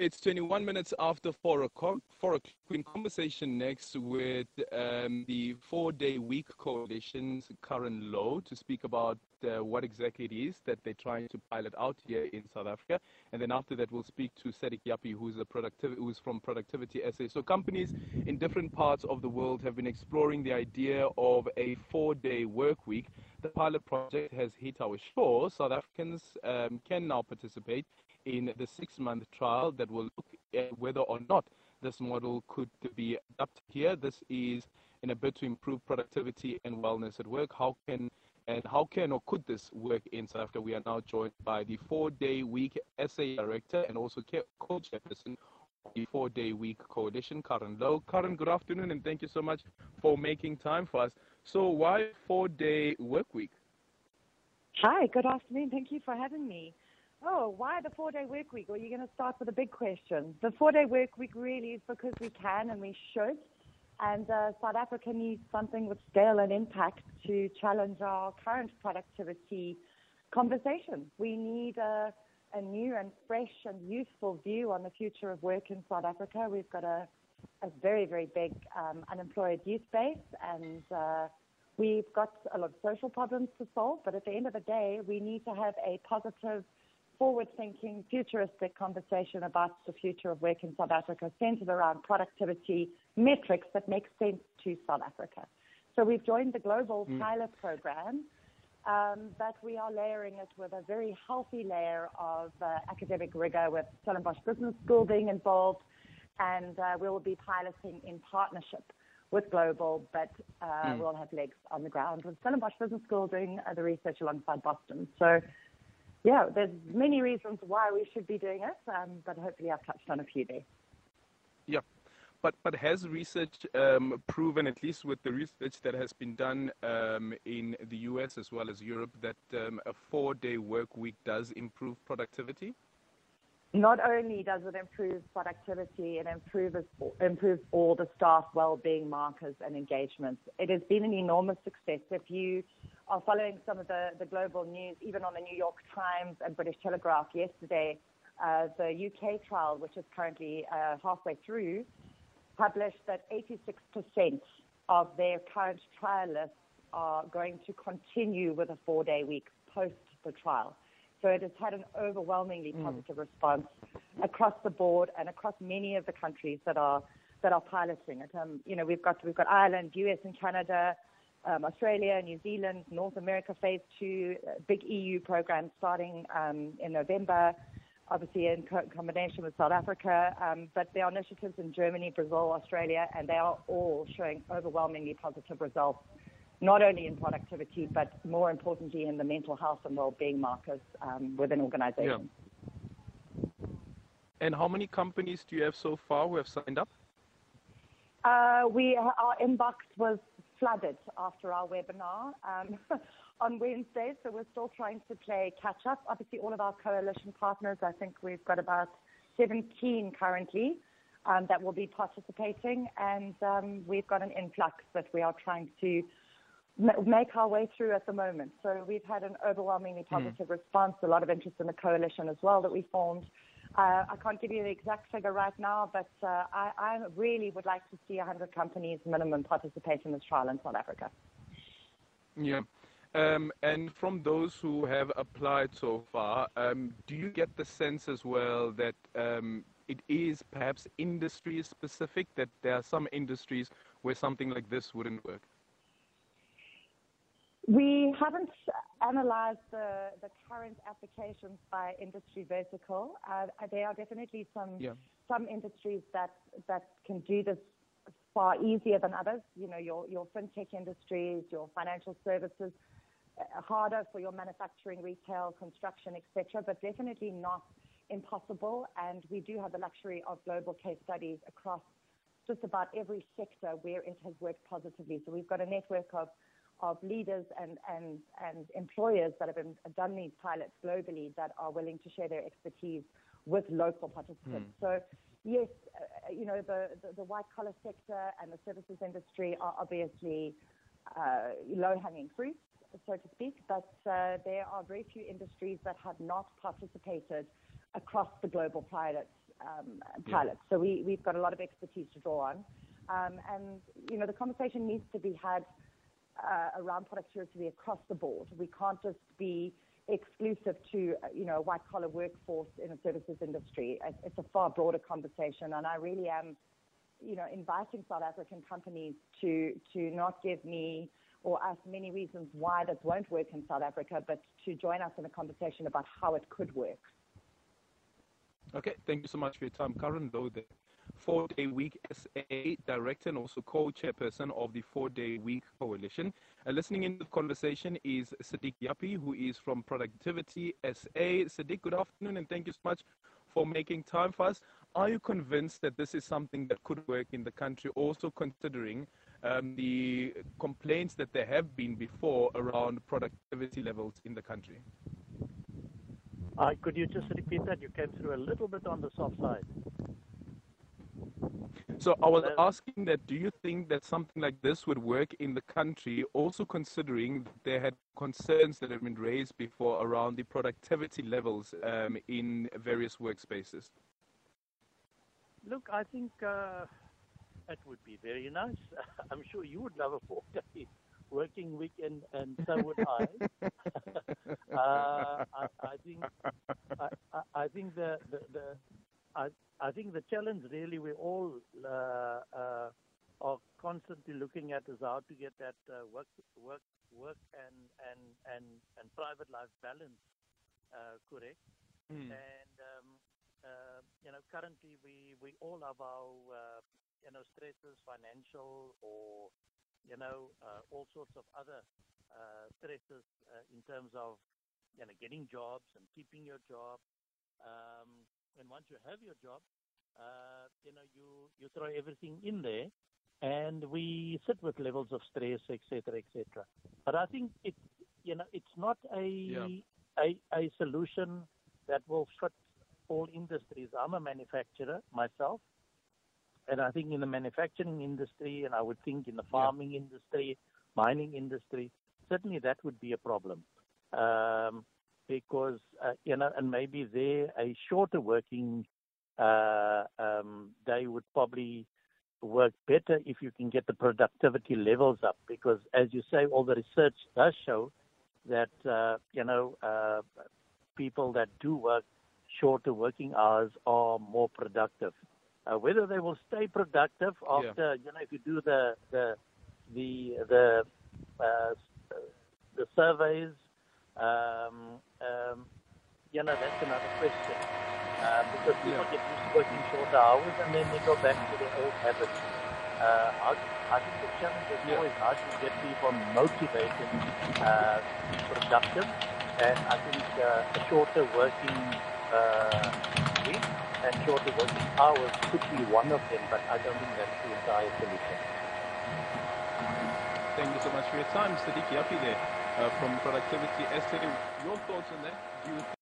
It's 21 minutes after 4 o'clock. 4 o'clock. In conversation next with um, the four day week coalition's Karen Lowe to speak about uh, what exactly it is that they're trying to pilot out here in South Africa. And then after that, we'll speak to Cedric Jappie, who's, a productiv- who's from Productivity SA. So companies in different parts of the world have been exploring the idea of a four day work week. The pilot project has hit our shore. South Africans um, can now participate in the six-month trial that will look at whether or not this model could be adopted here. This is in a bid to improve productivity and wellness at work. How can and how can or could this work in South Africa? We are now joined by the four-day week SA director and also co-chairperson the four-day week coalition, Karen Lowe. Karen, good afternoon, and thank you so much for making time for us. So, why four-day work week? Hi, good afternoon. Thank you for having me. Oh, why the four day work week? Well, you're going to start with a big question. The four day work week really is because we can and we should. And uh, South Africa needs something with scale and impact to challenge our current productivity conversation. We need a, a new and fresh and useful view on the future of work in South Africa. We've got a, a very, very big um, unemployed youth base and uh, we've got a lot of social problems to solve. But at the end of the day, we need to have a positive forward-thinking, futuristic conversation about the future of work in South Africa, centered around productivity metrics that make sense to South Africa. So we've joined the global mm. pilot program, um, but we are layering it with a very healthy layer of uh, academic rigor, with Stellenbosch Business School being involved, and uh, we will be piloting in partnership with Global, but uh, mm. we'll have legs on the ground with Stellenbosch Business School doing uh, the research alongside Boston. So yeah, there's many reasons why we should be doing it, um, but hopefully I've touched on a few there. But but has research um, proven, at least with the research that has been done um, in the U.S. as well as Europe, that um, a four-day work week does improve productivity? Not only does it improve productivity, it improves improves all the staff well-being markers and engagements. It has been an enormous success. If you are following some of the, the global news, even on the New York Times and British Telegraph yesterday, uh, the UK trial, which is currently uh, halfway through, published that 86% of their current trialists are going to continue with a four-day week post the trial. So it has had an overwhelmingly mm. positive response across the board and across many of the countries that are that are piloting it. Um, you know, we've got we've got Ireland, US, and Canada, um, Australia, New Zealand, North America phase two, uh, big EU program starting um, in November, obviously in co- combination with South Africa. Um, but there are initiatives in Germany, Brazil, Australia, and they are all showing overwhelmingly positive results, not only in productivity, but more importantly in the mental health and well-being markers um, within organizations. Yeah. And how many companies do you have so far who have signed up? Uh, we our inbox was flooded after our webinar um, on Wednesday, so we're still trying to play catch up. Obviously, all of our coalition partners, I think we've got about 17 currently um, that will be participating, and um, we've got an influx that we are trying to make our way through at the moment. So we've had an overwhelmingly hmm. positive mm. response, a lot of interest in the coalition as well that we formed. Uh, I can't give you the exact figure right now, but uh, I, I, really would like to see 100 companies minimum participate in this trial in South Africa. Yeah. Um, and from those who have applied so far, um, do you get the sense as well that um, it is perhaps industry specific, that there are some industries where something like this wouldn't work? We haven't analyzed the, the current applications by industry vertical. Uh, there are definitely some yeah. some industries that that can do this far easier than others. You know, your your fintech industries, your financial services, harder for your manufacturing, retail, construction, etc. But definitely not impossible. And we do have the luxury of global case studies across just about every sector where it has worked positively. So we've got a network of of leaders and, and, and employers that have been, done these pilots globally that are willing to share their expertise with local participants. Mm. So, yes, uh, you know, the, the, the, white collar sector and the services industry are obviously uh, low hanging fruit, so to speak, but uh, there are very few industries that have not participated across the global pilots. Um, pilots. Yeah. So we, we've got a lot of expertise to draw on. Um, and, you know, the conversation needs to be had uh, around productivity across the board. We can't just be exclusive to, you know, a white collar workforce in the services industry. It's a far broader conversation. And I really am, you know, inviting South African companies to, to not give me or us many reasons why this won't work in South Africa, but to join us in a conversation about how it could work. Okay, thank you so much for your time. Karen the Four Day Week SA Director and also co-chairperson of the Four Day Week Coalition. Uh, listening in the conversation is Sedick Jappie, who is from Productivity SA. Sedick, good afternoon and thank you so much for making time for us. Are you convinced that this is something that could work in the country, also considering um, the complaints that there have been before around productivity levels in the country? Uh, could you just repeat that? You came through a little bit on the soft side. So I was asking that do you think that something like this would work in the country, also considering there had concerns that have been raised before around the productivity levels um, in various workspaces? Look, I think uh, it would be very nice. I'm sure you would love a four day working weekend, and so would I. uh, I, I, think I, I think the, the, the I, I think the challenge really we all uh, uh, are constantly looking at is how to get that uh, work work work and and and and private life balance uh, correct. Mm. And um, uh, you know, currently we we all have our uh, you know stresses, financial or you know, uh, all sorts of other uh, stresses uh, in terms of, you know, getting jobs and keeping your job. Um, and once you have your job, uh, you know, you, you throw everything in there and we sit with levels of stress, etc., etc. But I think it, you know, it's not a, yeah. a, a solution that will fit all industries. I'm a manufacturer myself. And I think in the manufacturing industry, and I would think in the farming yeah. industry, mining industry, certainly that would be a problem. Um, because, uh, you know, and maybe there a shorter working uh, um, day would probably work better if you can get the productivity levels up. Because, as you say, all the research does show that, uh, you know, uh, people that do work shorter working hours are more productive. Uh, whether they will stay productive after, yeah. you know, if you do the the the the uh, the surveys, um, um, you know, that's another question. Uh, because people yeah. get used to working shorter hours and then they go back to their old habits. Uh, I, I think the challenge is yeah. always hard to get people motivated, uh, productive, and I think uh, a shorter working uh, week and shorter working hours could be one of them, but I don't think that's the entire solution. Thank you so much for your time, Sedick Jappie there uh, from Productivity SA. Your thoughts on that? Do you